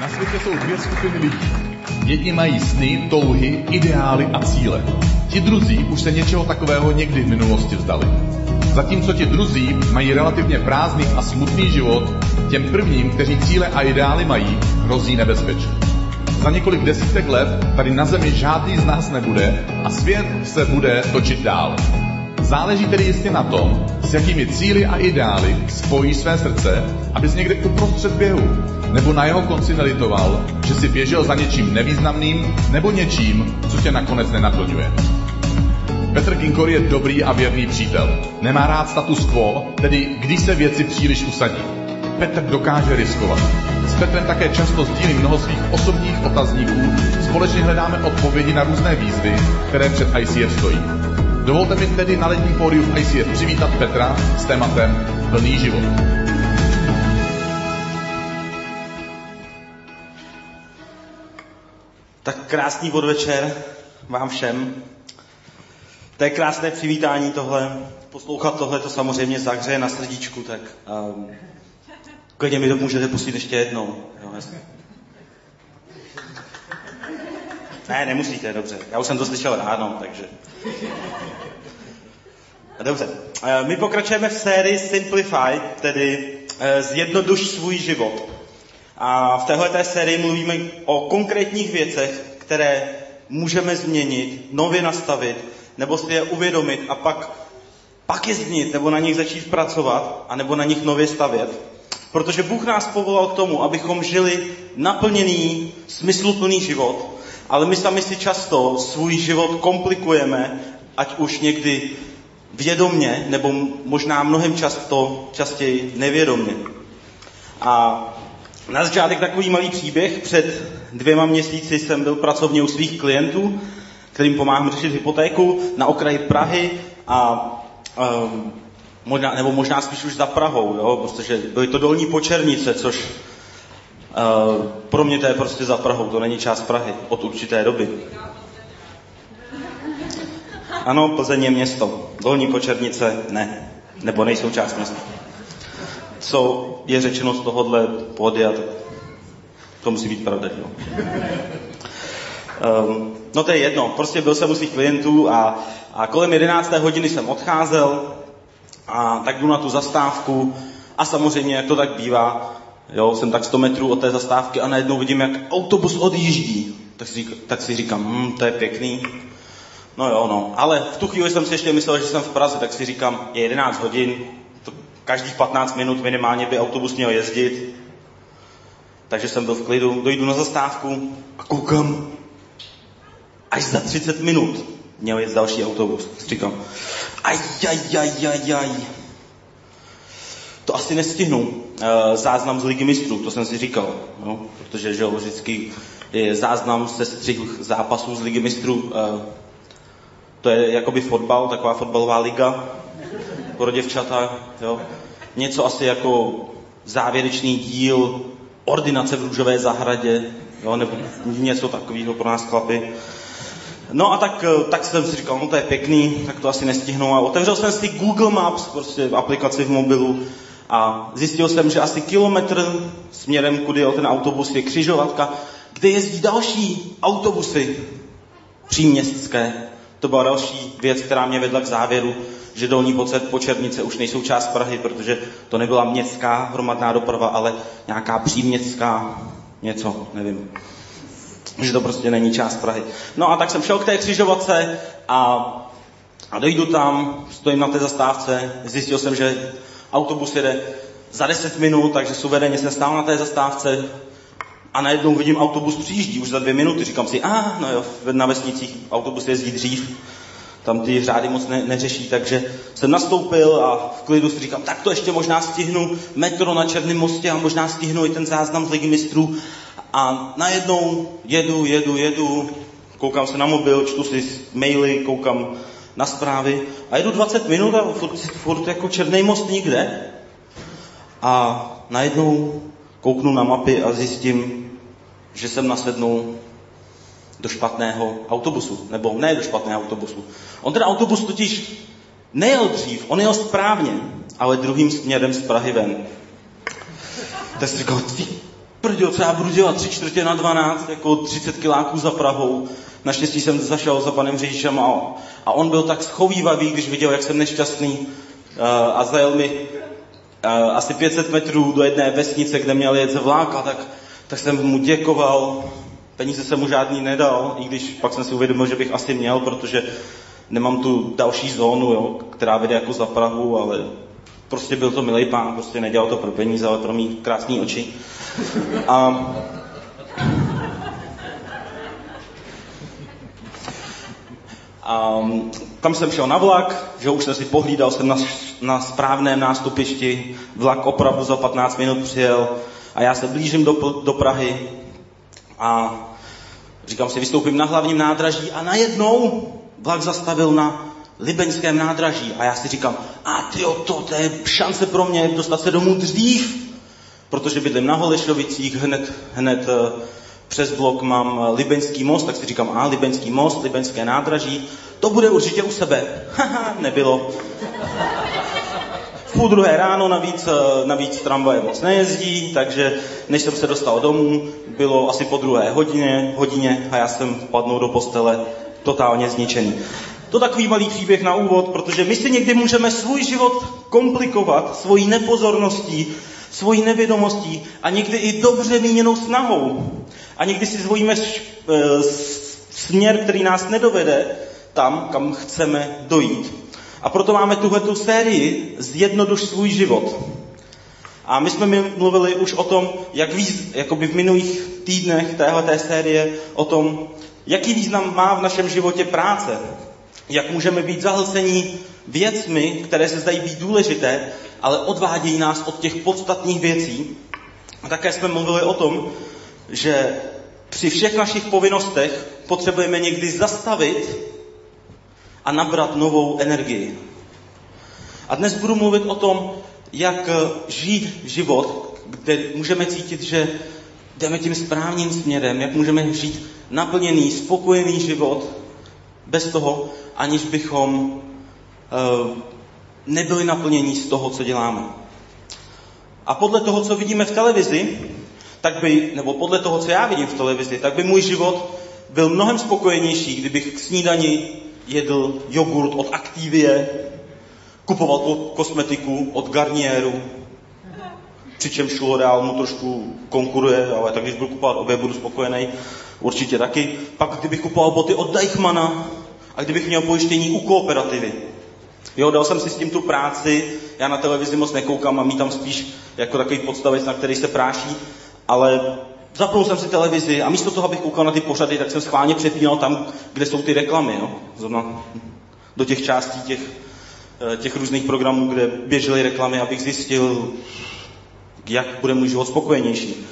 Na světě jsou dvě skupiny lidí. Jedni mají sny, touhy, ideály a cíle. Ti druzí už se něčeho takového někdy v minulosti vzdali. Zatímco ti druzí mají relativně prázdný a smutný život, těm prvním, kteří cíle a ideály mají, hrozí nebezpečí. Za několik desítek let tady na Zemi žádný z nás nebude a svět se bude točit dál. Záleží tedy jistě na tom, s jakými cíly a ideály spojí své srdce, abys někde uprostřed běhu nebo na jeho konci nelitoval, že si běžel za něčím nevýznamným nebo něčím, co tě nakonec nenaplňuje. Petr Ginkor je dobrý a věrný přítel. Nemá rád status quo, tedy když se věci příliš usadí. Petr dokáže riskovat. S Petrem také často sdílím mnoho svých osobních otazníků, společně hledáme odpovědi na různé výzvy, které před ICF stojí. Dovolte mi tedy na letním pódiu ICF přivítat Petra s tématem Plný život. Tak krásný podvečer vám všem. To je krásné přivítání tohle. Poslouchat tohle to samozřejmě zahřeje na srdíčku, tak um, klidně mi to můžete pustit ještě jednou. Jo. Ne, nemusíte, dobře. Já už jsem to slyšel ráno, takže... Dobře. Eh, my pokračujeme v sérii Simplify, tedy eh, zjednoduš svůj život. A v téhle sérii mluvíme o konkrétních věcech, které můžeme změnit, nově nastavit, nebo si je uvědomit a pak, pak je změnit, nebo na nich začít pracovat, a nebo na nich nově stavět. Protože Bůh nás povolal k tomu, abychom žili naplněný, smysluplný život, ale my sami si často svůj život komplikujeme, ať už někdy vědomně, nebo možná mnohem často, častěji nevědomně. A na začátek takový malý příběh. Před dvěma měsíci jsem byl pracovně u svých klientů, kterým pomáhám řešit hypotéku na okraji Prahy a um, možná, nebo možná spíš už za Prahou, jo, protože byly to dolní počernice, což uh, pro mě to je prostě za Prahou, to není část Prahy od určité doby. Ano, Plzeň je město. Dolní počernice ne. Nebo nejsou část města. Co je řečeno z tohohle pódia, tak to musí být pravda. Jo. Um, no to je jedno, prostě byl jsem u svých klientů a, a kolem 11. hodiny jsem odcházel a tak jdu na tu zastávku a samozřejmě, jak to tak bývá, jo, jsem tak 100 metrů od té zastávky a najednou vidím, jak autobus odjíždí. Tak si, tak si říkám, hm, to je pěkný, No jo, no. Ale v tu chvíli jsem si ještě myslel, že jsem v Praze, tak si říkám, je 11 hodin, každých 15 minut minimálně by autobus měl jezdit. Takže jsem byl v klidu, dojdu na zastávku a koukám, až za 30 minut měl jet další autobus. Říkám, aj, aj, aj, aj, aj. To asi nestihnu. E, záznam z Ligy mistrů, to jsem si říkal. No, protože že jo, vždycky je záznam se střih zápasů z Ligy mistrů e, to je jakoby fotbal, taková fotbalová liga pro děvčata, jo. Něco asi jako závěrečný díl ordinace v růžové zahradě, jo, nebo něco takového pro nás chlapy. No a tak, tak jsem si říkal, no to je pěkný, tak to asi nestihnu. A otevřel jsem si Google Maps, prostě aplikaci v mobilu, a zjistil jsem, že asi kilometr směrem, kudy je ten autobus, je křižovatka, kde jezdí další autobusy příměstské. To byla další věc, která mě vedla k závěru, že dolní počernice už nejsou část Prahy, protože to nebyla městská hromadná doprava, ale nějaká příměstská něco, nevím. Že to prostě není část Prahy. No a tak jsem šel k té křižovatce a, a dojdu tam, stojím na té zastávce, zjistil jsem, že autobus jede za 10 minut, takže suverénně jsem stál na té zastávce, a najednou vidím autobus přijíždí už za dvě minuty. Říkám si, a ah, no jo, na vesnicích autobus jezdí dřív, tam ty řády moc ne, neřeší, takže jsem nastoupil a v klidu si říkám, tak to ještě možná stihnu metro na Černém mostě a možná stihnu i ten záznam z ligy mistrů. A najednou jedu, jedu, jedu, koukám se na mobil, čtu si maily, koukám na zprávy a jedu 20 minut a furt, furt jako Černý most nikde. A najednou kouknu na mapy a zjistím, že jsem nasednul do špatného autobusu. Nebo ne do špatného autobusu. On ten autobus totiž nejel dřív, on jel správně, ale druhým směrem z Prahy ven. Tak si říkal, ty, prděl třeba brudila tři čtvrtě na 12, jako 30 kiláků za Prahou. Naštěstí jsem zašel za panem řidičem a, a on byl tak schovývavý, když viděl, jak jsem nešťastný a zajel mi asi 500 metrů do jedné vesnice, kde měl jet ze vláka, tak, tak jsem mu děkoval. Peníze jsem mu žádný nedal, i když pak jsem si uvědomil, že bych asi měl, protože nemám tu další zónu, jo, která vede jako za Prahu, ale prostě byl to milý pán, prostě nedělal to pro peníze, ale pro mý krásné oči. A, a tam jsem šel na vlak, že už jsem si pohlídal, jsem na, na správném nástupišti, vlak opravdu za 15 minut přijel a já se blížím do, do Prahy a říkám si, vystoupím na hlavním nádraží a najednou vlak zastavil na Libeňském nádraží a já si říkám, a ty to, to je šance pro mě dostat se domů dřív, protože bydlím na Holešovicích, hned, hned eh, přes blok mám Libeňský most, tak si říkám, a Libeňský most, Libeňské nádraží, to bude určitě u sebe. Haha, nebylo. V půl druhé ráno navíc, eh, navíc tramvaje moc nejezdí, takže než jsem se dostal domů, bylo asi po druhé hodině, hodině a já jsem padnul do postele totálně zničený. To takový malý příběh na úvod, protože my si někdy můžeme svůj život komplikovat svojí nepozorností, svojí nevědomostí a někdy i dobře míněnou snahou. A někdy si zvojíme e, směr, který nás nedovede tam, kam chceme dojít. A proto máme tuhletu sérii Zjednoduš svůj život. A my jsme mluvili už o tom, jak víc, jakoby v minulých týdnech téhleté série, o tom, jaký význam má v našem životě práce. Jak můžeme být zahlcení věcmi, které se zdají být důležité, ale odvádějí nás od těch podstatných věcí. A také jsme mluvili o tom, že při všech našich povinnostech potřebujeme někdy zastavit a nabrat novou energii. A dnes budu mluvit o tom, jak žít život, kde můžeme cítit, že jdeme tím správným směrem, jak můžeme žít naplněný, spokojený život bez toho, aniž bychom uh, nebyli naplnění z toho, co děláme. A podle toho, co vidíme v televizi, tak by, nebo podle toho, co já vidím v televizi, tak by můj život byl mnohem spokojenější, kdybych k snídani jedl jogurt od Activie, kupoval kosmetiku od Garnieru, přičemž L'Oreal mu trošku konkuruje, ale tak když budu kupovat obě, budu spokojený, určitě taky. Pak kdybych kupoval boty od Deichmana a kdybych měl pojištění u kooperativy, Jo, dal jsem si s tím tu práci, já na televizi moc nekoukám a mít tam spíš jako takový podstavec, na který se práší, ale zapnul jsem si televizi a místo toho, abych koukal na ty pořady, tak jsem schválně přepínal tam, kde jsou ty reklamy, jo? Zrovna do těch částí těch, eh, těch různých programů, kde běžely reklamy, abych zjistil, jak bude můj život spokojenější.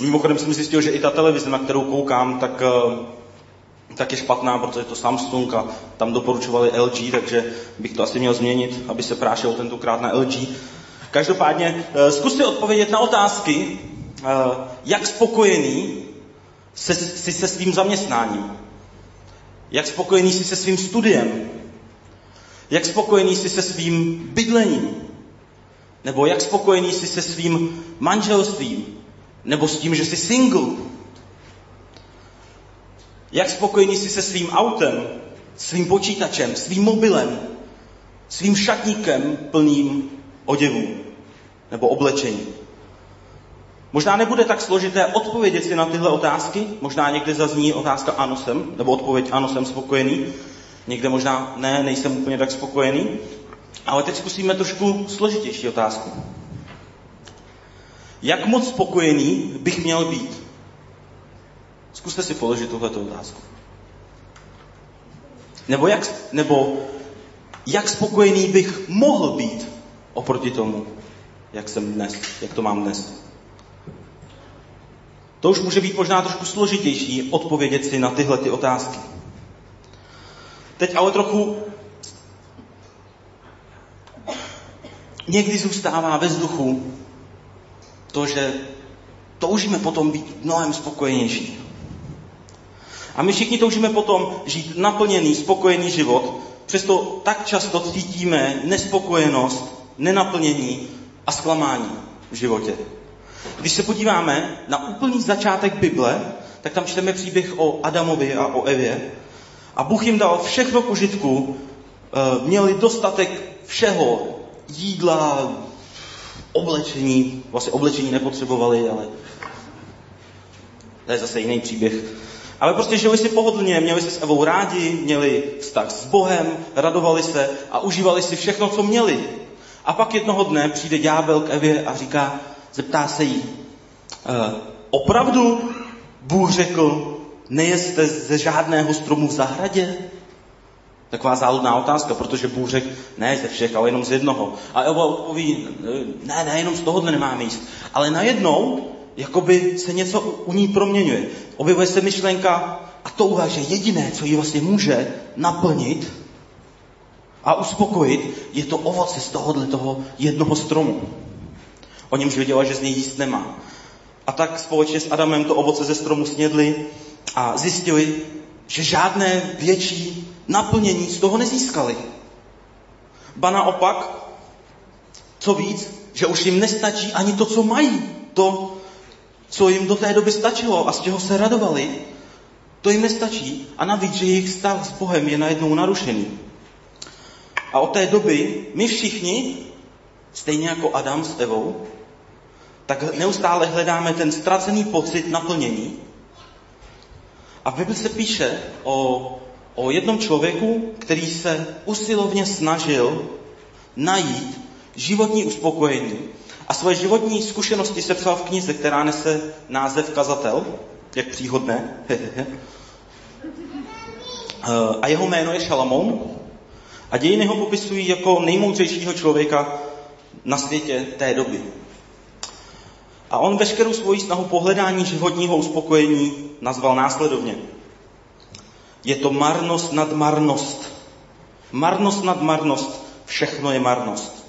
Mimochodem jsem zjistil, že i ta televize, na kterou koukám, tak eh, tak je špatná, protože to Samsung a tam doporučovali LG, takže bych to asi měl změnit, aby se prášil tentokrát na LG. Každopádně eh, zkuste odpovědět na otázky, jak spokojený jsi se, se svým zaměstnáním, jak spokojený jsi se svým studiem, jak spokojený jsi se svým bydlením, nebo jak spokojený jsi se svým manželstvím, nebo s tím, že jsi single, jak spokojený jsi se svým autem, svým počítačem, svým mobilem, svým šatníkem plným oděvů nebo oblečení. Možná nebude tak složité odpovědět si na tyhle otázky, možná někde zazní otázka ano jsem, nebo odpověď ano jsem spokojený, někde možná ne, nejsem úplně tak spokojený, ale teď zkusíme trošku složitější otázku. Jak moc spokojený bych měl být? Zkuste si položit tuhle otázku. Nebo jak, nebo jak spokojený bych mohl být oproti tomu, jak jsem dnes, jak to mám dnes. To už může být možná trošku složitější odpovědět si na tyhle ty otázky. Teď ale trochu někdy zůstává ve vzduchu to, že toužíme potom být mnohem spokojenější. A my všichni toužíme potom žít naplněný, spokojený život, přesto tak často cítíme nespokojenost, nenaplnění a zklamání v životě. Když se podíváme na úplný začátek Bible, tak tam čteme příběh o Adamovi a o Evě. A Bůh jim dal všechno k užitku, eh, měli dostatek všeho, jídla, oblečení, vlastně oblečení nepotřebovali, ale to je zase jiný příběh. Ale prostě žili si pohodlně, měli se s Evou rádi, měli vztah s Bohem, radovali se a užívali si všechno, co měli. A pak jednoho dne přijde ďábel k Evě a říká, zeptá se jí, e, opravdu Bůh řekl, nejeste ze žádného stromu v zahradě? Taková záludná otázka, protože Bůh řekl, ne ze všech, ale jenom z jednoho. A Eva odpoví, ne, ne, jenom z tohohle nemáme jíst. Ale najednou, jakoby se něco u ní proměňuje. Objevuje se myšlenka a touha, že jediné, co ji vlastně může naplnit a uspokojit, je to ovoce z tohohle toho jednoho stromu. O němž věděla, že z něj jíst nemá. A tak společně s Adamem to ovoce ze stromu snědli a zjistili, že žádné větší naplnění z toho nezískali. Ba naopak, co víc, že už jim nestačí ani to, co mají, to, co jim do té doby stačilo a z čeho se radovali, to jim nestačí a navíc, že jejich vztah s Bohem je najednou narušený. A od té doby my všichni, stejně jako Adam s Evou, tak neustále hledáme ten ztracený pocit naplnění. A v Bibli se píše o, o jednom člověku, který se usilovně snažil najít životní uspokojení. A svoje životní zkušenosti se psal v knize, která nese název Kazatel, jak příhodné. a jeho jméno je Šalamoun. A dějiny ho popisují jako nejmoudřejšího člověka na světě té doby. A on veškerou svoji snahu pohledání životního uspokojení nazval následovně. Je to marnost nad marnost. Marnost nad marnost. Všechno je marnost.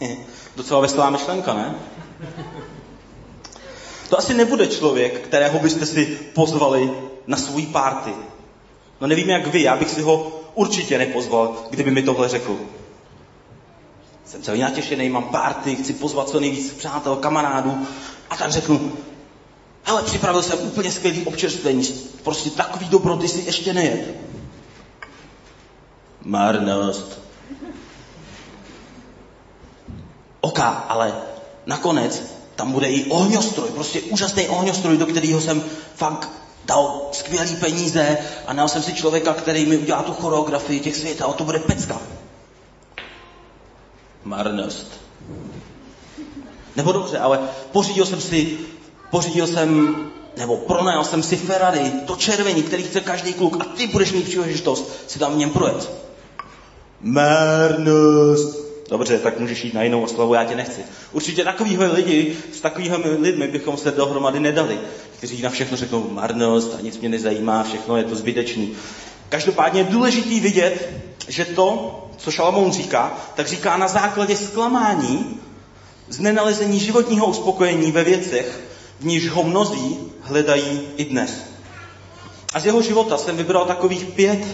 Je docela veselá myšlenka, ne? To asi nebude člověk, kterého byste si pozvali na svůj párty. No nevím jak vy, já bych si ho určitě nepozval, kdyby mi tohle řekl. Jsem celý natěšený, mám párty, chci pozvat co nejvíc přátel, kamarádů a tak řeknu, hele, připravil jsem úplně skvělý občerstvení, prostě takový dobroty si ještě nejet. Marnost. Oka, ale nakonec tam bude i ohňostroj, prostě úžasný ohňostroj, do kterého jsem fakt dal skvělý peníze a nal jsem si člověka, který mi udělá tu choreografii těch světa, to bude pecka marnost. Nebo dobře, ale pořídil jsem si, pořídil jsem, nebo pronajal jsem si Ferrari, to červení, který chce každý kluk a ty budeš mít příležitost si tam v něm projet. Marnost. Dobře, tak můžeš jít na jinou oslavu, já tě nechci. Určitě takovýhle lidi, s takovými lidmi bychom se dohromady nedali, kteří na všechno řeknou marnost a nic mě nezajímá, všechno je to zbytečný. Každopádně je důležitý vidět, že to, co Šalamoun říká, tak říká na základě zklamání z nenalezení životního uspokojení ve věcech, v níž ho mnozí hledají i dnes. A z jeho života jsem vybral takových pět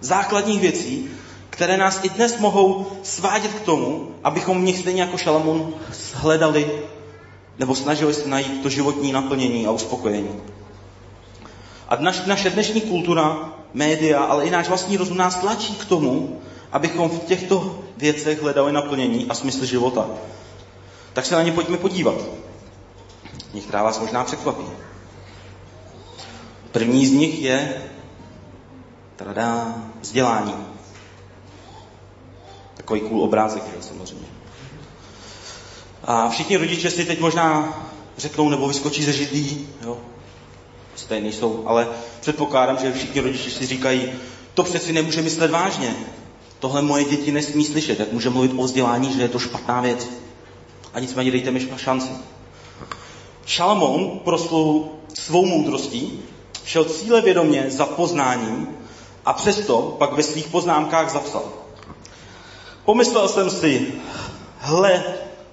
základních věcí, které nás i dnes mohou svádět k tomu, abychom v nich stejně jako Šalamun hledali nebo snažili se najít to životní naplnění a uspokojení. A naš, naše dnešní kultura, média, ale i náš vlastní rozum nás tlačí k tomu, abychom v těchto věcech hledali naplnění a smysl života. Tak se na ně pojďme podívat. Některá vás možná překvapí. První z nich je tada, vzdělání. Takový cool obrázek je samozřejmě. A všichni rodiče si teď možná řeknou nebo vyskočí ze židlí, jo, stejný nejsou, ale předpokládám, že všichni rodiče si říkají, to přeci nemůže myslet vážně. Tohle moje děti nesmí slyšet, jak může mluvit o vzdělání, že je to špatná věc. A nicméně dejte mi šanci. Šalamón proslul svou moudrostí, šel cíle vědomě za poznáním a přesto pak ve svých poznámkách zapsal. Pomyslel jsem si, hle,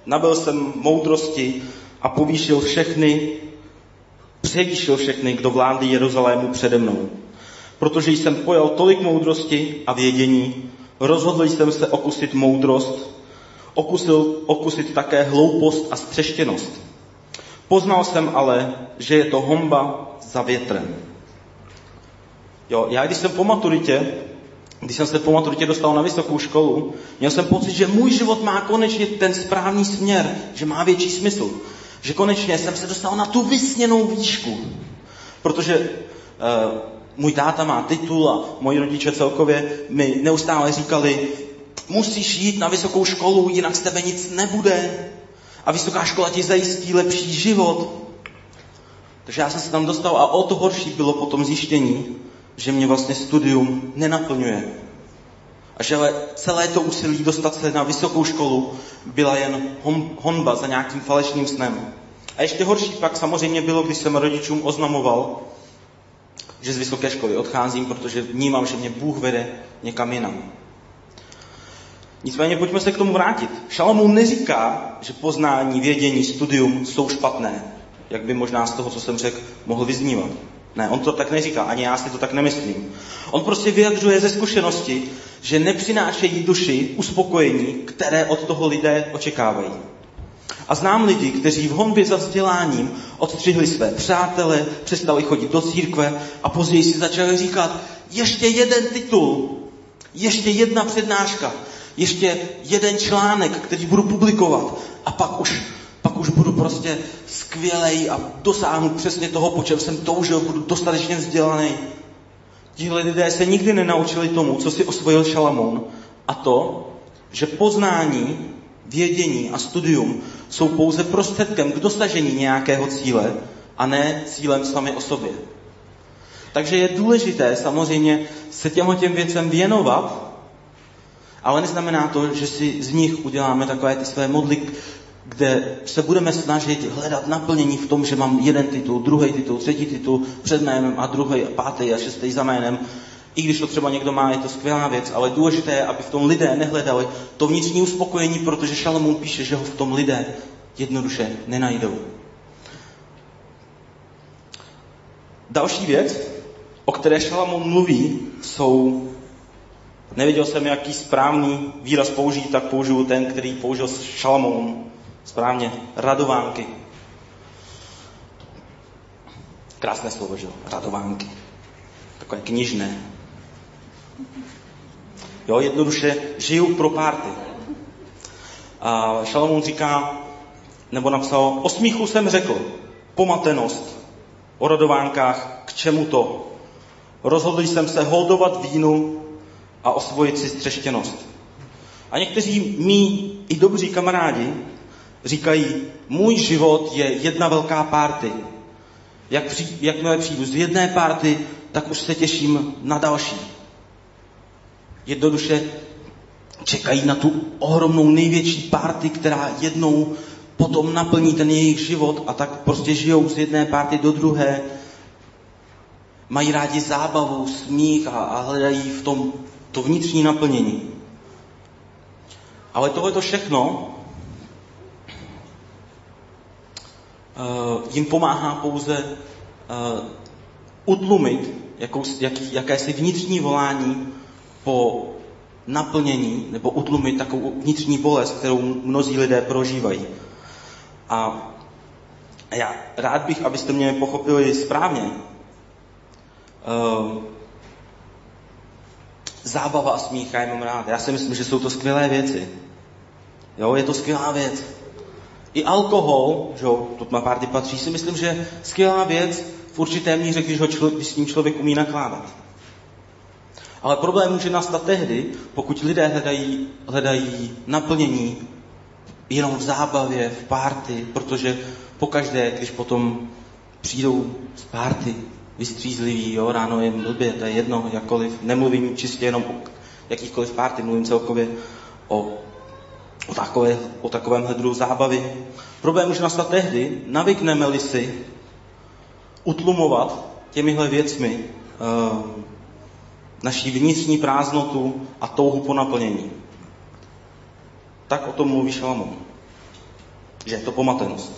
nabil jsem moudrosti a povýšil všechny, převýšil všechny, kdo vládli Jeruzalému přede mnou. Protože jsem pojal tolik moudrosti a vědění, Rozhodl jsem se okusit moudrost, okusil, okusit také hloupost a střeštěnost. Poznal jsem ale, že je to homba za větrem. Jo, já když jsem po maturitě, když jsem se po maturitě dostal na vysokou školu, měl jsem pocit, že můj život má konečně ten správný směr, že má větší smysl. Že konečně jsem se dostal na tu vysněnou výšku. Protože uh, můj táta má titul a moji rodiče celkově mi neustále říkali, musíš jít na vysokou školu, jinak z tebe nic nebude. A vysoká škola ti zajistí lepší život. Takže já jsem se tam dostal a o to horší bylo potom zjištění, že mě vlastně studium nenaplňuje. A že celé to úsilí dostat se na vysokou školu byla jen honba za nějakým falešným snem. A ještě horší pak samozřejmě bylo, když jsem rodičům oznamoval, že z vysoké školy odcházím, protože vnímám, že mě Bůh vede někam jinam. Nicméně pojďme se k tomu vrátit. Šalamún neříká, že poznání, vědění, studium jsou špatné, jak by možná z toho, co jsem řekl, mohl vyznívat. Ne, on to tak neříká, ani já si to tak nemyslím. On prostě vyjadřuje ze zkušenosti, že nepřinášejí duši uspokojení, které od toho lidé očekávají. A znám lidi, kteří v honbě za vzděláním odstřihli své přátele, přestali chodit do církve a později si začali říkat, ještě jeden titul, ještě jedna přednáška, ještě jeden článek, který budu publikovat a pak už, pak už budu prostě skvělej a dosáhnu přesně toho, po čem jsem toužil, budu dostatečně vzdělaný. Tihle lidé se nikdy nenaučili tomu, co si osvojil Šalamón, a to, že poznání, vědění a studium jsou pouze prostředkem k dosažení nějakého cíle a ne cílem sami o sobě. Takže je důležité samozřejmě se těmhle těm věcem věnovat, ale neznamená to, že si z nich uděláme takové ty své modly, kde se budeme snažit hledat naplnění v tom, že mám jeden titul, druhý titul, třetí titul před jménem a druhý, a pátý a šestý za jménem. I když to třeba někdo má, je to skvělá věc, ale důležité je, aby v tom lidé nehledali to vnitřní uspokojení, protože Šalamún píše, že ho v tom lidé jednoduše nenajdou. Další věc, o které Šalamún mluví, jsou Nevěděl jsem, jaký správný výraz použít, tak použiju ten, který použil Šalamón. Správně, radovánky. Krásné slovo, že? Radovánky. Takové knižné. Jo, jednoduše žiju pro párty. A Šalamún říká, nebo napsal, o smíchu jsem řekl, pomatenost, o radovánkách, k čemu to? Rozhodl jsem se holdovat vínu a osvojit si střeštěnost. A někteří mý i dobří kamarádi říkají, můj život je jedna velká párty. Jak při, jakmile přijdu z jedné párty, tak už se těším na další. Jednoduše čekají na tu ohromnou největší párty, která jednou potom naplní ten jejich život a tak prostě žijou z jedné párty do druhé. Mají rádi zábavu, smích a, a hledají v tom to vnitřní naplnění. Ale tohle to všechno uh, jim pomáhá pouze uh, utlumit jakou, jaký, jakési vnitřní volání po naplnění nebo utlumit takovou vnitřní bolest, kterou mnozí lidé prožívají. A já rád bych, abyste mě pochopili správně. Uh, zábava a smích, já mám rád. Já si myslím, že jsou to skvělé věci. Jo, je to skvělá věc. I alkohol, že jo, to má párty patří, si myslím, že skvělá věc v určité míře, když, ho člo, když s ním člověk umí nakládat. Ale problém může nastat tehdy, pokud lidé hledají, hledají naplnění jenom v zábavě, v párty, protože pokaždé, když potom přijdou z párty, vystřízlivý, jo, ráno je blbě, to je jedno, jakkoliv, nemluvím čistě jenom o jakýchkoliv párty, mluvím celkově o, o, takové, o takovémhle druhu zábavy. Problém už nastat tehdy, navykneme-li si utlumovat těmihle věcmi uh, naší vnitřní prázdnotu a touhu po naplnění. Tak o tom mluví Šalamón. Že je to pomatenost.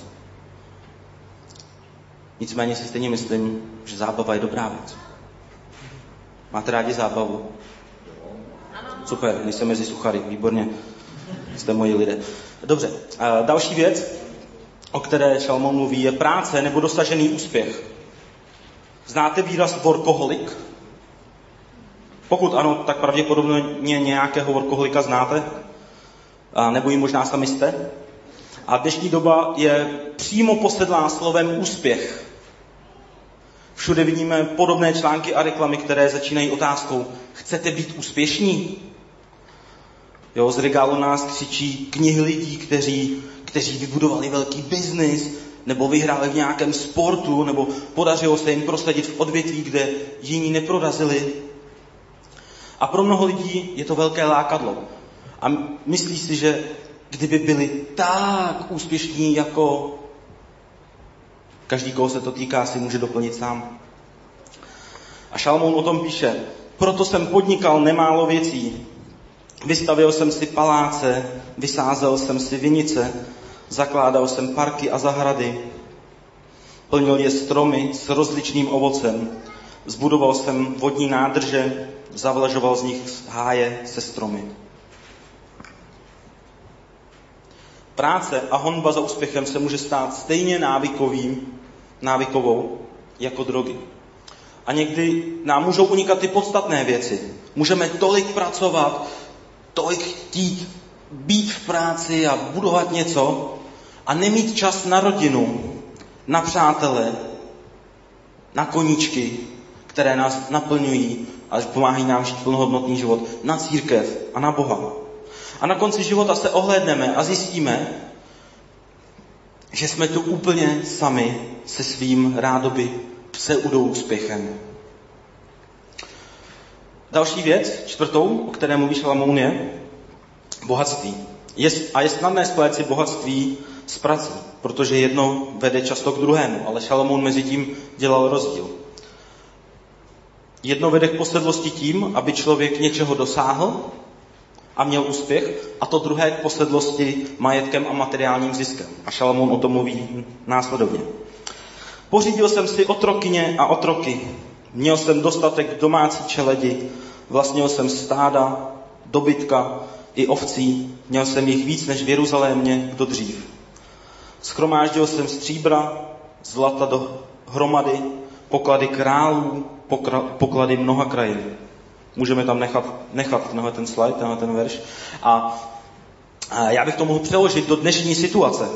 Nicméně si stejně myslím, že zábava je dobrá věc. Máte rádi zábavu? Super, nejsem mezi suchary, výborně. Jste moji lidé. Dobře, a další věc. o které Šalmon mluví, je práce nebo dosažený úspěch. Znáte výraz workoholik? Pokud ano, tak pravděpodobně nějakého workoholika znáte, a nebo ji možná sami jste. A dnešní doba je přímo posedlá slovem úspěch. Všude vidíme podobné články a reklamy, které začínají otázkou, chcete být úspěšní? Jo, z regálu nás křičí knihy lidí, kteří, kteří vybudovali velký biznis, nebo vyhráli v nějakém sportu, nebo podařilo se jim prosadit v odvětví, kde jiní neprorazili. A pro mnoho lidí je to velké lákadlo. A myslí si, že kdyby byli tak úspěšní jako každý, koho se to týká, si může doplnit sám. A Šalmoun o tom píše, proto jsem podnikal nemálo věcí. Vystavil jsem si paláce, vysázel jsem si vinice, zakládal jsem parky a zahrady, plnil je stromy s rozličným ovocem, zbudoval jsem vodní nádrže, zavlažoval z nich háje se stromy. Práce a honba za úspěchem se může stát stejně návykovým, návykovou jako drogy. A někdy nám můžou unikat ty podstatné věci. Můžeme tolik pracovat, tolik chtít být v práci a budovat něco a nemít čas na rodinu, na přátele, na koníčky, které nás naplňují a pomáhají nám žít plnohodnotný život, na církev a na Boha. A na konci života se ohlédneme a zjistíme, že jsme tu úplně sami se svým rádoby pseudou úspěchem. Další věc, čtvrtou, o které mluví Šalamoun, je bohatství. Je, a je snadné splet si bohatství s prací, protože jedno vede často k druhému, ale Šalamoun mezi tím dělal rozdíl. Jedno vede k posedlosti tím, aby člověk něčeho dosáhl a měl úspěch, a to druhé k posedlosti majetkem a materiálním ziskem. A Šalamoun o tom mluví následovně. Pořídil jsem si otrokyně a otroky, měl jsem dostatek domácí čeledi, vlastnil jsem stáda, dobytka i ovcí, měl jsem jich víc než v Jeruzalémě do dřív. Schromáždil jsem stříbra, zlata do hromady, poklady králů, pokra, poklady mnoha krajin. Můžeme tam nechat, nechat tenhle ten slide, tenhle ten verš. A, a já bych to mohl přeložit do dnešní situace.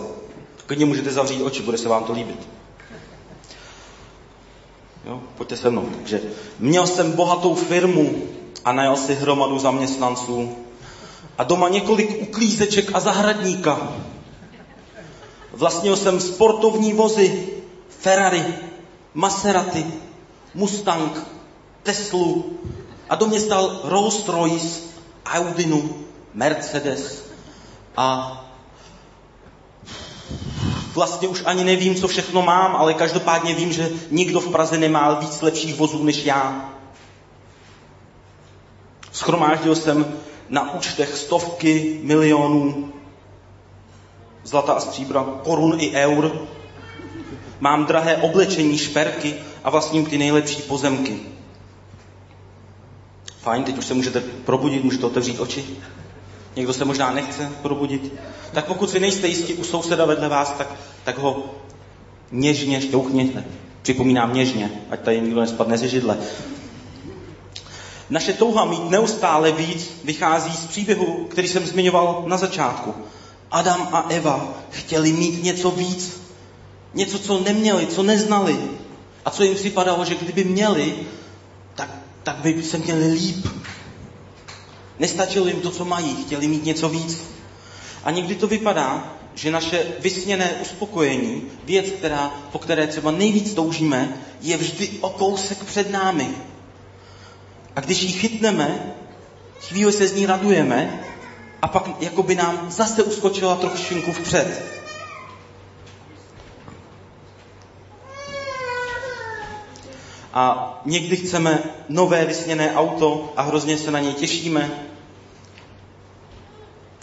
Klidně můžete zavřít oči, bude se vám to líbit. Jo, pojďte se mnou. Takže měl jsem bohatou firmu a najal si hromadu zaměstnanců a doma několik uklízeček a zahradníka. Vlastnil jsem sportovní vozy, Ferrari, Maserati, Mustang, Teslu a do mě stal Rolls Royce, Audinu, Mercedes a vlastně už ani nevím, co všechno mám, ale každopádně vím, že nikdo v Praze nemá víc lepších vozů než já. Schromáždil jsem na účtech stovky milionů zlata a stříbra, korun i eur. Mám drahé oblečení, šperky a vlastním ty nejlepší pozemky. Fajn, teď už se můžete probudit, můžete otevřít oči. Někdo se možná nechce probudit. Tak pokud si nejste jistí u souseda vedle vás, tak, tak ho něžně šťouchněte. Připomínám něžně, ať tady nikdo nespadne ze židle. Naše touha mít neustále víc vychází z příběhu, který jsem zmiňoval na začátku. Adam a Eva chtěli mít něco víc. Něco, co neměli, co neznali. A co jim připadalo, že kdyby měli, tak, tak by se měli líp. Nestačilo jim to, co mají, chtěli mít něco víc. A někdy to vypadá, že naše vysněné uspokojení, věc, která, po které třeba nejvíc toužíme, je vždy o kousek před námi. A když ji chytneme, chvíli se z ní radujeme a pak jako by nám zase uskočila trošku vpřed. A někdy chceme nové vysněné auto a hrozně se na něj těšíme.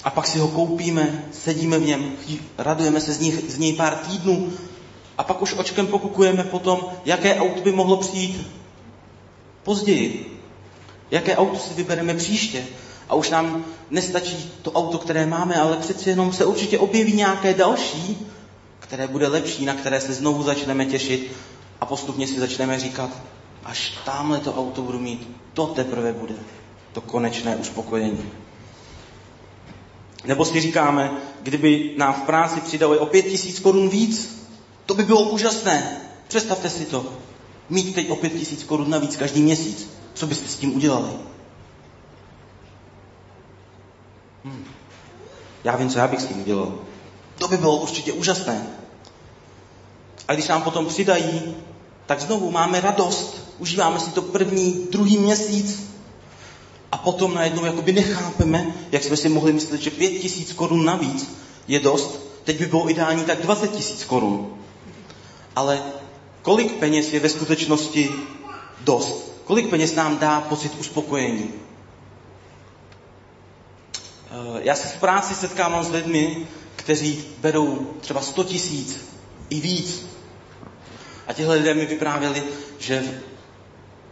A pak si ho koupíme, sedíme v něm, radujeme se z, nich, z něj pár týdnů a pak už očkem pokukujeme potom, jaké auto by mohlo přijít později. Jaké auto si vybereme příště. A už nám nestačí to auto, které máme, ale přeci jenom se určitě objeví nějaké další, které bude lepší, na které se znovu začneme těšit a postupně si začneme říkat, až tamhle to auto budu mít, to teprve bude to konečné uspokojení. Nebo si říkáme, kdyby nám v práci přidali o pět tisíc korun víc, to by bylo úžasné. Představte si to. Mít teď o pět tisíc korun navíc každý měsíc. Co byste s tím udělali? Hm. Já vím, co já bych s tím udělal. To by bylo určitě úžasné. A když nám potom přidají, tak znovu máme radost. Užíváme si to první, druhý měsíc. A potom najednou jakoby nechápeme, jak jsme si mohli myslet, že pět tisíc korun navíc je dost. Teď by bylo ideální tak 20 tisíc korun. Ale kolik peněz je ve skutečnosti dost? Kolik peněz nám dá pocit uspokojení? Eh, já se v práci setkávám s lidmi, kteří berou třeba 100 tisíc i víc. A tihle lidé mi vyprávěli, že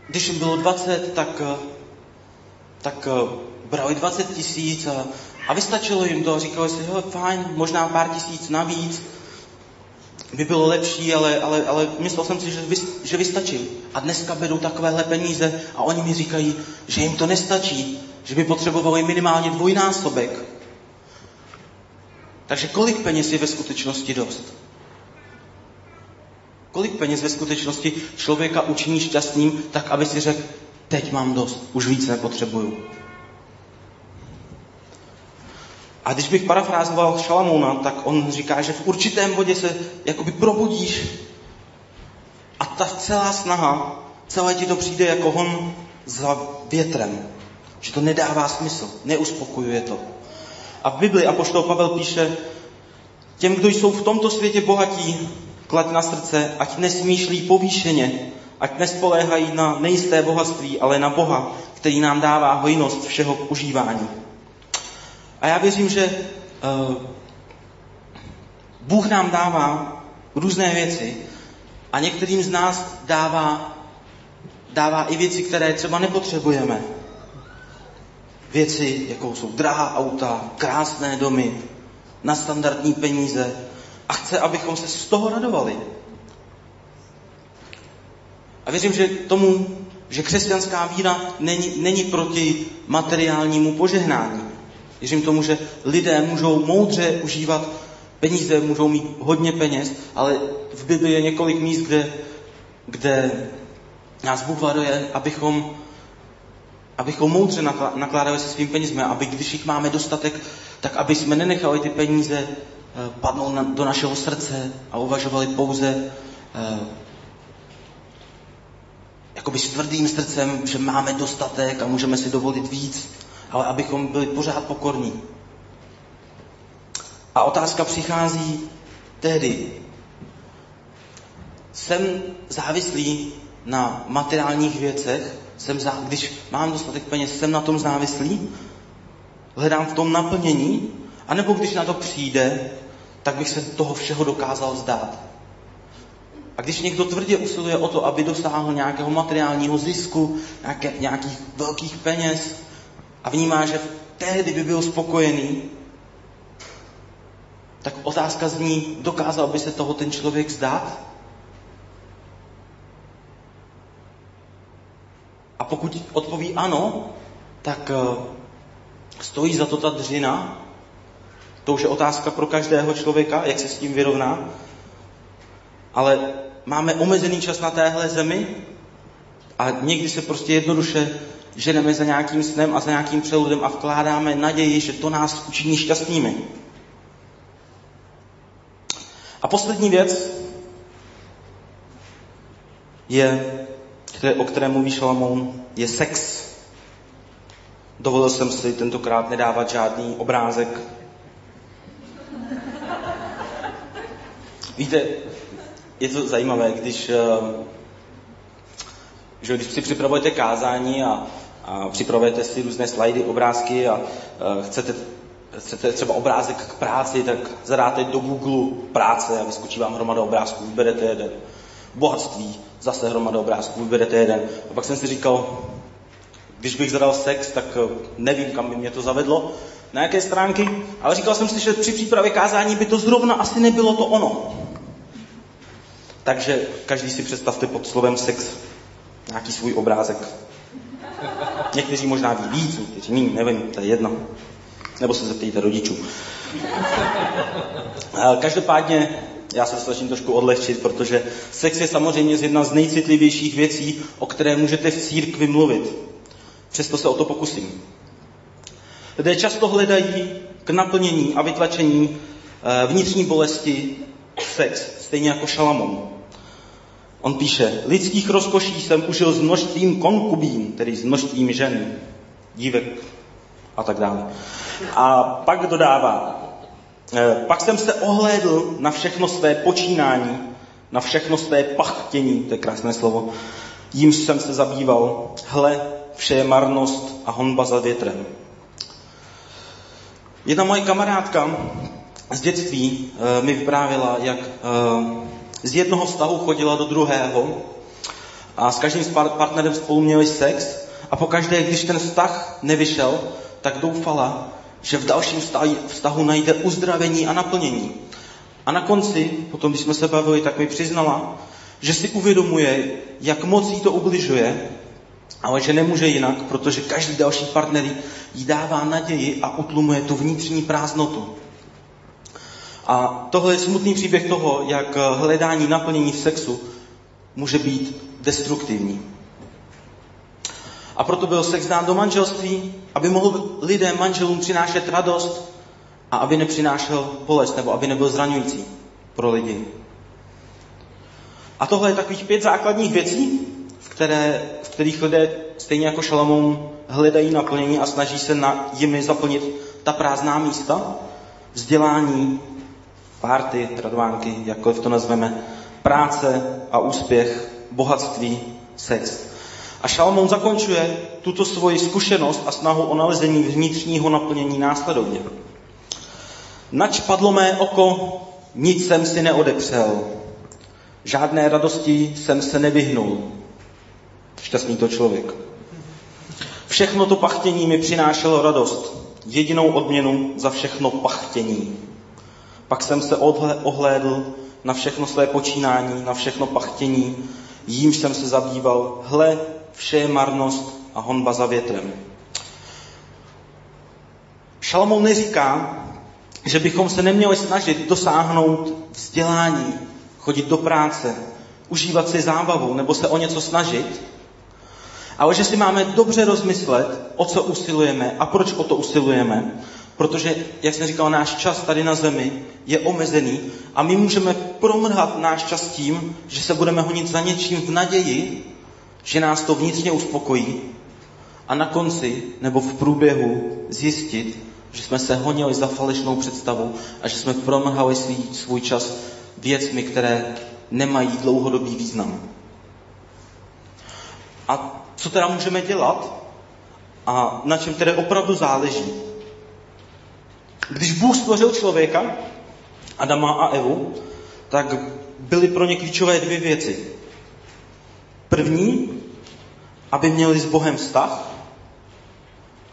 když jim bylo 20, tak, eh, tak eh, brali 20 tisíc a, a vystačilo jim to. Říkali si, hele, fajn, možná pár tisíc navíc by bylo lepší, ale, ale, ale myslel jsem si, že, vy, že vystačí. A dneska berou takovéhle peníze a oni mi říkají, že jim to nestačí, že by potřebovali minimálně dvojnásobek. Takže kolik peněz je ve skutečnosti dost? Kolik peněz ve skutečnosti člověka učiní šťastným, tak aby si řekl, teď mám dost, už víc nepotřebuju. A když bych parafrázoval Šalamouna, tak on říká, že v určitém bodě se jakoby probudíš a ta celá snaha, celé ti to přijde jako hon za větrem. Že to nedává smysl, neuspokojuje to. A v Bibli Apoštol Pavel píše, těm, kdo jsou v tomto světě bohatí, klad na srdce, ať nesmýšlí povýšeně, ať nespoléhají na nejisté bohatství, ale na Boha, který nám dává hojnost všeho užívání. A já věřím, že uh, Bůh nám dává různé věci a některým z nás dává, dává i věci, které třeba nepotřebujeme. Věci, jako jsou drahá auta, krásné domy, na standardní peníze a chce, abychom se z toho radovali. A věřím, že tomu, že křesťanská víra není, není proti materiálnímu požehnání. Věřím tomu, že lidé můžou moudře užívat peníze, můžou mít hodně peněz, ale v Bibli je několik míst, kde, kde nás Bůh varuje, abychom, abychom moudře nakládali se svým penězmi, aby když jich máme dostatek, tak aby jsme nenechali ty peníze eh, padnout na, do našeho srdce a uvažovali pouze eh, jakoby s tvrdým srdcem, že máme dostatek a můžeme si dovolit víc ale abychom byli pořád pokorní. A otázka přichází tehdy. Jsem závislý na materiálních věcech, jsem zá, když mám dostatek peněz, jsem na tom závislý, hledám v tom naplnění, anebo když na to přijde, tak bych se toho všeho dokázal zdát. A když někdo tvrdě usiluje o to, aby dosáhl nějakého materiálního zisku, nějaké, nějakých velkých peněz, a vnímá, že tehdy by byl spokojený, tak otázka zní, dokázal by se toho ten člověk zdát? A pokud odpoví ano, tak eh, stojí za to ta dřina. To už je otázka pro každého člověka, jak se s tím vyrovná. Ale máme omezený čas na téhle zemi a někdy se prostě jednoduše ženeme za nějakým snem a za nějakým přeludem a vkládáme naději, že to nás učiní šťastnými. A poslední věc je, o které mluví Šalamoun, je sex. Dovolil jsem si tentokrát nedávat žádný obrázek. Víte, je to zajímavé, když, eh, že když si připravujete kázání a a připravujete si různé slajdy, obrázky a uh, chcete, chcete třeba obrázek k práci, tak zadáte do Google práce a vyskočí vám hromada obrázků, vyberete jeden. Bohatství, zase hromada obrázků, vyberete jeden. A pak jsem si říkal, když bych zadal sex, tak uh, nevím, kam by mě to zavedlo, na jaké stránky, ale říkal jsem si, že při přípravě kázání by to zrovna asi nebylo to ono. Takže každý si představte pod slovem sex nějaký svůj obrázek. Někteří možná ví víc, někteří méně, nevím, to je jedno. Nebo se zeptejte rodičů. Každopádně já se snažím trošku odlehčit, protože sex je samozřejmě jedna z nejcitlivějších věcí, o které můžete v církvi mluvit. Přesto se o to pokusím. Lidé často hledají k naplnění a vytlačení eh, vnitřní bolesti sex, stejně jako Šalamon. On píše, lidských rozkoší jsem užil s množstvím konkubín, tedy s množstvím žen, dívek a tak dále. A pak dodává, eh, pak jsem se ohlédl na všechno své počínání, na všechno své pachtění, to je krásné slovo, jím jsem se zabýval, hle, vše je marnost a honba za větrem. Jedna moje kamarádka z dětství uh, mi vyprávěla, jak uh, z jednoho vztahu chodila do druhého a s každým partnerem spolu měli sex a pokaždé, když ten vztah nevyšel, tak doufala, že v dalším vztahu najde uzdravení a naplnění. A na konci, potom když jsme se bavili, tak mi přiznala, že si uvědomuje, jak moc jí to ubližuje, ale že nemůže jinak, protože každý další partner jí dává naději a utlumuje tu vnitřní prázdnotu. A tohle je smutný příběh toho, jak hledání naplnění v sexu může být destruktivní. A proto byl sex dán do manželství, aby mohl lidem, manželům přinášet radost a aby nepřinášel bolest, nebo aby nebyl zraňující pro lidi. A tohle je takových pět základních věcí, v, které, v kterých lidé, stejně jako Šalamón, hledají naplnění a snaží se na jimi zaplnit ta prázdná místa, vzdělání, párty, radovánky, jakkoliv to nazveme, práce a úspěch, bohatství, sex. A Šalmón zakončuje tuto svoji zkušenost a snahu o nalezení vnitřního naplnění následovně. Nač padlo mé oko, nic jsem si neodepřel. Žádné radosti jsem se nevyhnul. Šťastný to člověk. Všechno to pachtění mi přinášelo radost. Jedinou odměnu za všechno pachtění. Pak jsem se ohlédl na všechno své počínání, na všechno pachtění, jímž jsem se zabýval. Hle, vše je marnost a honba za větrem. Šalomou neříká, že bychom se neměli snažit dosáhnout vzdělání, chodit do práce, užívat si zábavu nebo se o něco snažit, ale že si máme dobře rozmyslet, o co usilujeme a proč o to usilujeme, protože, jak jsem říkal, náš čas tady na zemi je omezený a my můžeme promrhat náš čas tím, že se budeme honit za něčím v naději, že nás to vnitřně uspokojí a na konci nebo v průběhu zjistit, že jsme se honili za falešnou představu a že jsme promrhali svý, svůj čas věcmi, které nemají dlouhodobý význam. A co teda můžeme dělat a na čem tedy opravdu záleží? Když Bůh stvořil člověka, Adama a Evu, tak byly pro ně klíčové dvě věci. První, aby měli s Bohem vztah.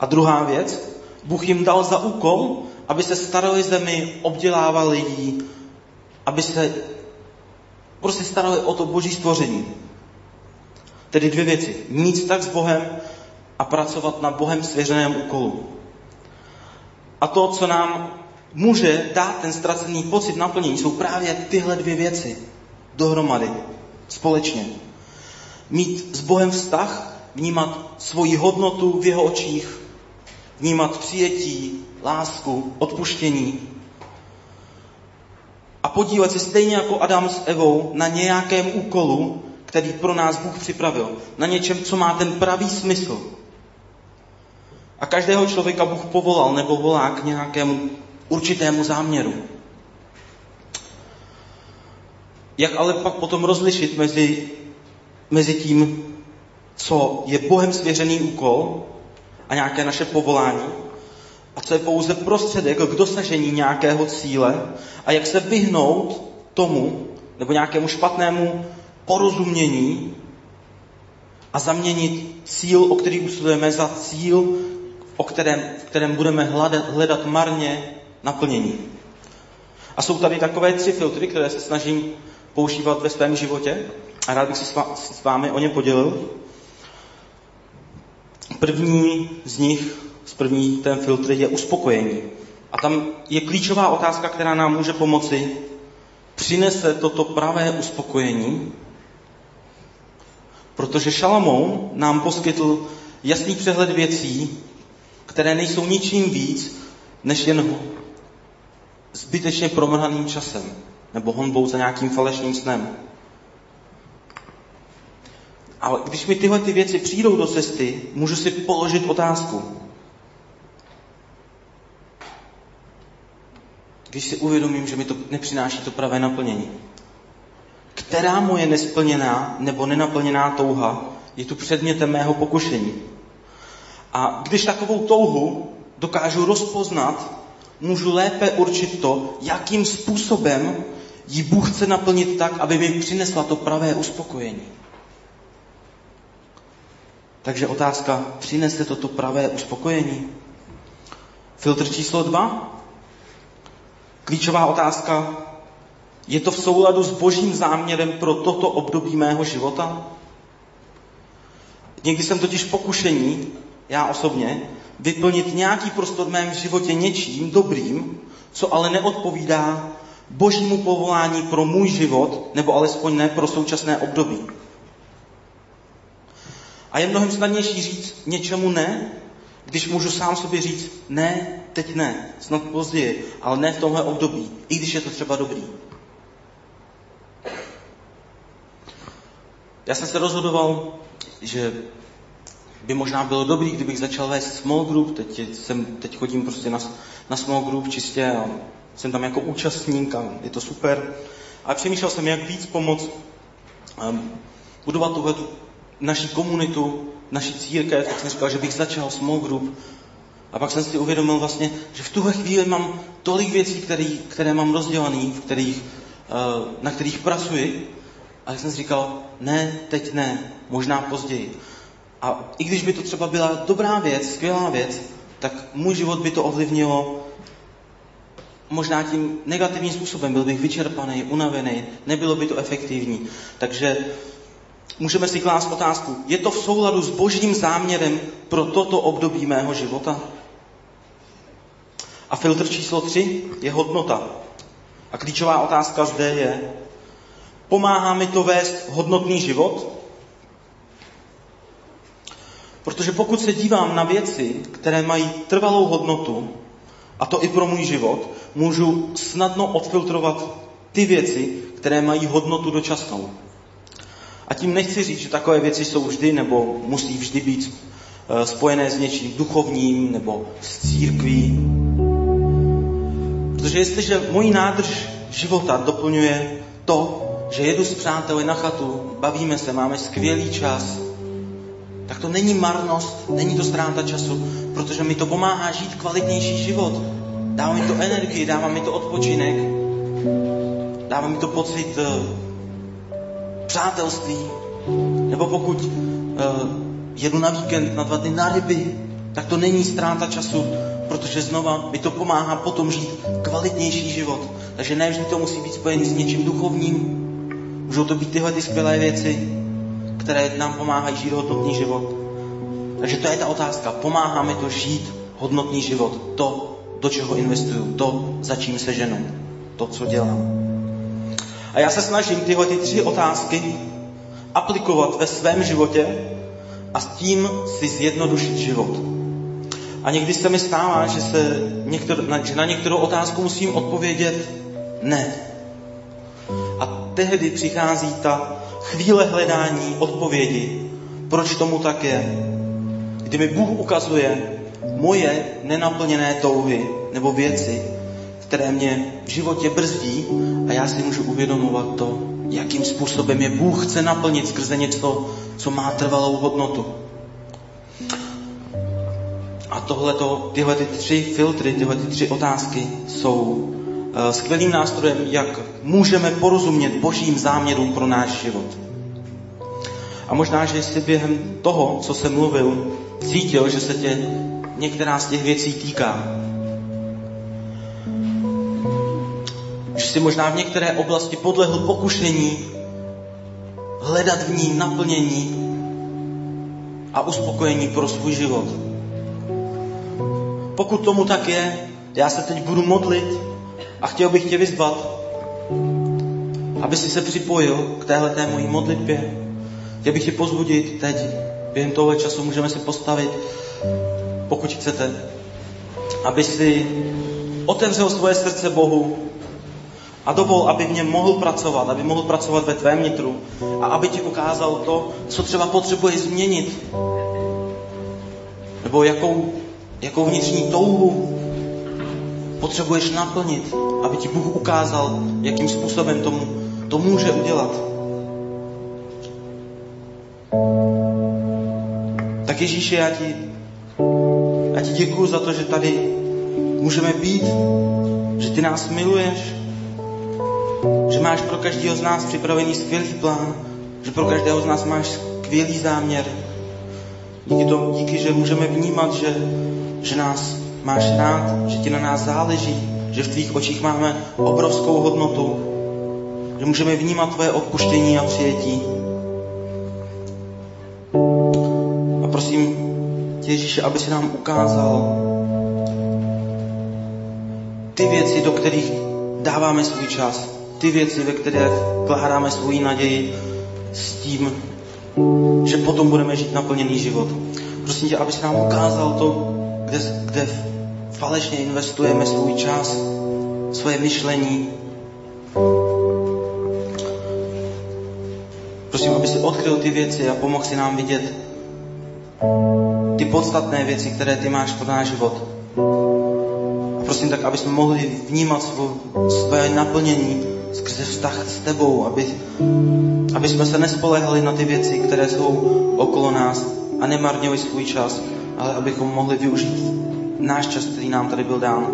A druhá věc, Bůh jim dal za úkol, aby se starali zemi, obdělávali ji, aby se prostě starali o to boží stvoření. Tedy dvě věci. Mít vztah s Bohem a pracovat na Bohem svěřeném úkolu. A to, co nám může dát ten ztracený pocit naplnění, jsou právě tyhle dvě věci dohromady, společně. Mít s Bohem vztah, vnímat svoji hodnotu v jeho očích, vnímat přijetí, lásku, odpuštění a podívat se stejně jako Adam s Evou na nějakém úkolu, který pro nás Bůh připravil. Na něčem, co má ten pravý smysl. A každého člověka Bůh povolal nebo volá k nějakému určitému záměru. Jak ale pak potom rozlišit mezi, mezi tím, co je Bohem svěřený úkol a nějaké naše povolání, a co je pouze prostředek k dosažení nějakého cíle a jak se vyhnout tomu nebo nějakému špatnému porozumění a zaměnit cíl, o který usilujeme, za cíl, o kterém, v kterém budeme hledat, hledat marně naplnění. A jsou tady takové tři filtry, které se snažím používat ve svém životě a rád bych se s vámi o ně podělil. První z nich, z první ten filtr je uspokojení. A tam je klíčová otázka, která nám může pomoci. Přinese toto pravé uspokojení? Protože Šalamoun nám poskytl jasný přehled věcí, které nejsou ničím víc, než jen zbytečně promrhaným časem nebo honbou za nějakým falešným snem. Ale když mi tyhle ty věci přijdou do cesty, můžu si položit otázku. Když si uvědomím, že mi to nepřináší to pravé naplnění. Která moje nesplněná nebo nenaplněná touha je tu předmětem mého pokušení. A když takovou touhu dokážu rozpoznat, můžu lépe určit to, jakým způsobem ji Bůh chce naplnit tak, aby mi přinesla to pravé uspokojení. Takže otázka, přinese to to pravé uspokojení? Filtr číslo dva. Klíčová otázka, je to v souladu s božím záměrem pro toto období mého života? Někdy jsem totiž pokušení, já osobně, vyplnit nějaký prostor v mém životě něčím dobrým, co ale neodpovídá božímu povolání pro můj život, nebo alespoň ne pro současné období. A je mnohem snadnější říct něčemu ne, když můžu sám sobě říct ne, teď ne, snad později, ale ne v tomhle období, i když je to třeba dobrý. Já jsem se rozhodoval, že by možná bylo dobrý, kdybych začal vést small group, teď, jsem, teď chodím prostě na, na small group čistě a jsem tam jako účastník a je to super. Ale přemýšlel jsem, jak víc pomoct um, budovat tuhle naší komunitu, naší církev, tak jsem říkal, že bych začal small group. A pak jsem si uvědomil vlastně, že v tuhle chvíli mám tolik věcí, který, které mám rozdělané, v kterých, uh, na kterých pracuji. A jsem si říkal, ne, teď ne, možná později. A i když by to třeba byla dobrá věc, skvělá věc, tak můj život by to ovlivnilo možná tím negativním způsobem. Byl bych vyčerpaný, unavený, nebylo by to efektivní. Takže můžeme si klást otázku, je to v souladu s božím záměrem pro toto období mého života? A filtr číslo tři je hodnota. A klíčová otázka zde je, pomáhá mi to vést hodnotný život? Protože pokud se dívám na věci, které mají trvalou hodnotu, a to i pro můj život, můžu snadno odfiltrovat ty věci, které mají hodnotu dočasnou. A tím nechci říct, že takové věci jsou vždy nebo musí vždy být eh, spojené s něčím duchovním nebo s církví. Protože jestliže můj nádrž života doplňuje to, že jedu s přáteli na chatu, bavíme se, máme skvělý čas, tak to není marnost, není to ztráta času, protože mi to pomáhá žít kvalitnější život. Dává mi to energii, dává mi to odpočinek, dává mi to pocit uh, přátelství. Nebo pokud uh, jedu na víkend, na dva dny na ryby, tak to není ztráta času, protože znova mi to pomáhá potom žít kvalitnější život. Takže ne vždy to musí být spojený s něčím duchovním. Můžou to být tyhle ty skvělé věci, které nám pomáhají žít hodnotný život. Takže to je ta otázka. Pomáhá mi to žít hodnotný život. To, do čeho investuju. To, za čím se ženu. To, co dělám. A já se snažím tyhle ty tři otázky aplikovat ve svém životě a s tím si zjednodušit život. A někdy se mi stává, že, se některou, že na některou otázku musím odpovědět ne. A tehdy přichází ta chvíle hledání odpovědi, proč tomu tak je. Kdy mi Bůh ukazuje moje nenaplněné touhy nebo věci, které mě v životě brzdí a já si můžu uvědomovat to, jakým způsobem je Bůh chce naplnit skrze něco, co má trvalou hodnotu. A tohleto, tyhle ty tři filtry, tyhle ty tři otázky jsou skvělým nástrojem, jak můžeme porozumět božím záměrům pro náš život. A možná, že jsi během toho, co jsem mluvil, cítil, že se tě některá z těch věcí týká. Že si možná v některé oblasti podlehl pokušení hledat v ní naplnění a uspokojení pro svůj život. Pokud tomu tak je, já se teď budu modlit a chtěl bych tě vyzvat, aby si se připojil k téhle té mojí modlitbě. Chtěl bych tě pozbudit teď, během tohle času můžeme si postavit, pokud chcete, aby si otevřel svoje srdce Bohu a dovol, aby něm mohl pracovat, aby mohl pracovat ve tvém nitru a aby ti ukázal to, co třeba potřebuje změnit. Nebo jakou, jakou vnitřní touhu potřebuješ naplnit, aby ti Bůh ukázal, jakým způsobem tomu, to může udělat. Tak Ježíši, já ti, já ti děkuju za to, že tady můžeme být, že ty nás miluješ, že máš pro každého z nás připravený skvělý plán, že pro každého z nás máš skvělý záměr. Díky tomu, díky, že můžeme vnímat, že, že nás máš rád, že ti na nás záleží, že v tvých očích máme obrovskou hodnotu, že můžeme vnímat tvoje odpuštění a přijetí. A prosím tě, Ježíše, aby si nám ukázal ty věci, do kterých dáváme svůj čas, ty věci, ve které vkládáme svou naději s tím, že potom budeme žít naplněný život. Prosím tě, aby si nám ukázal to, kde, kde falešně investujeme svůj čas, svoje myšlení. Prosím, aby si odkryl ty věci a pomohl si nám vidět ty podstatné věci, které ty máš pro náš život. A prosím tak, aby jsme mohli vnímat svou, své naplnění skrze vztah s tebou, aby, aby jsme se nespolehali na ty věci, které jsou okolo nás a nemarnili svůj čas, ale abychom mohli využít náš čas, který nám tady byl dán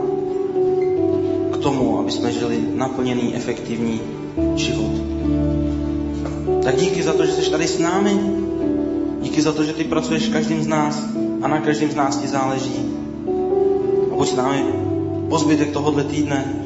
k tomu, aby jsme žili naplněný, efektivní život. Tak díky za to, že jsi tady s námi. Díky za to, že ty pracuješ každým z nás a na každém z nás ti záleží. A buď s námi po zbytek tohohle týdne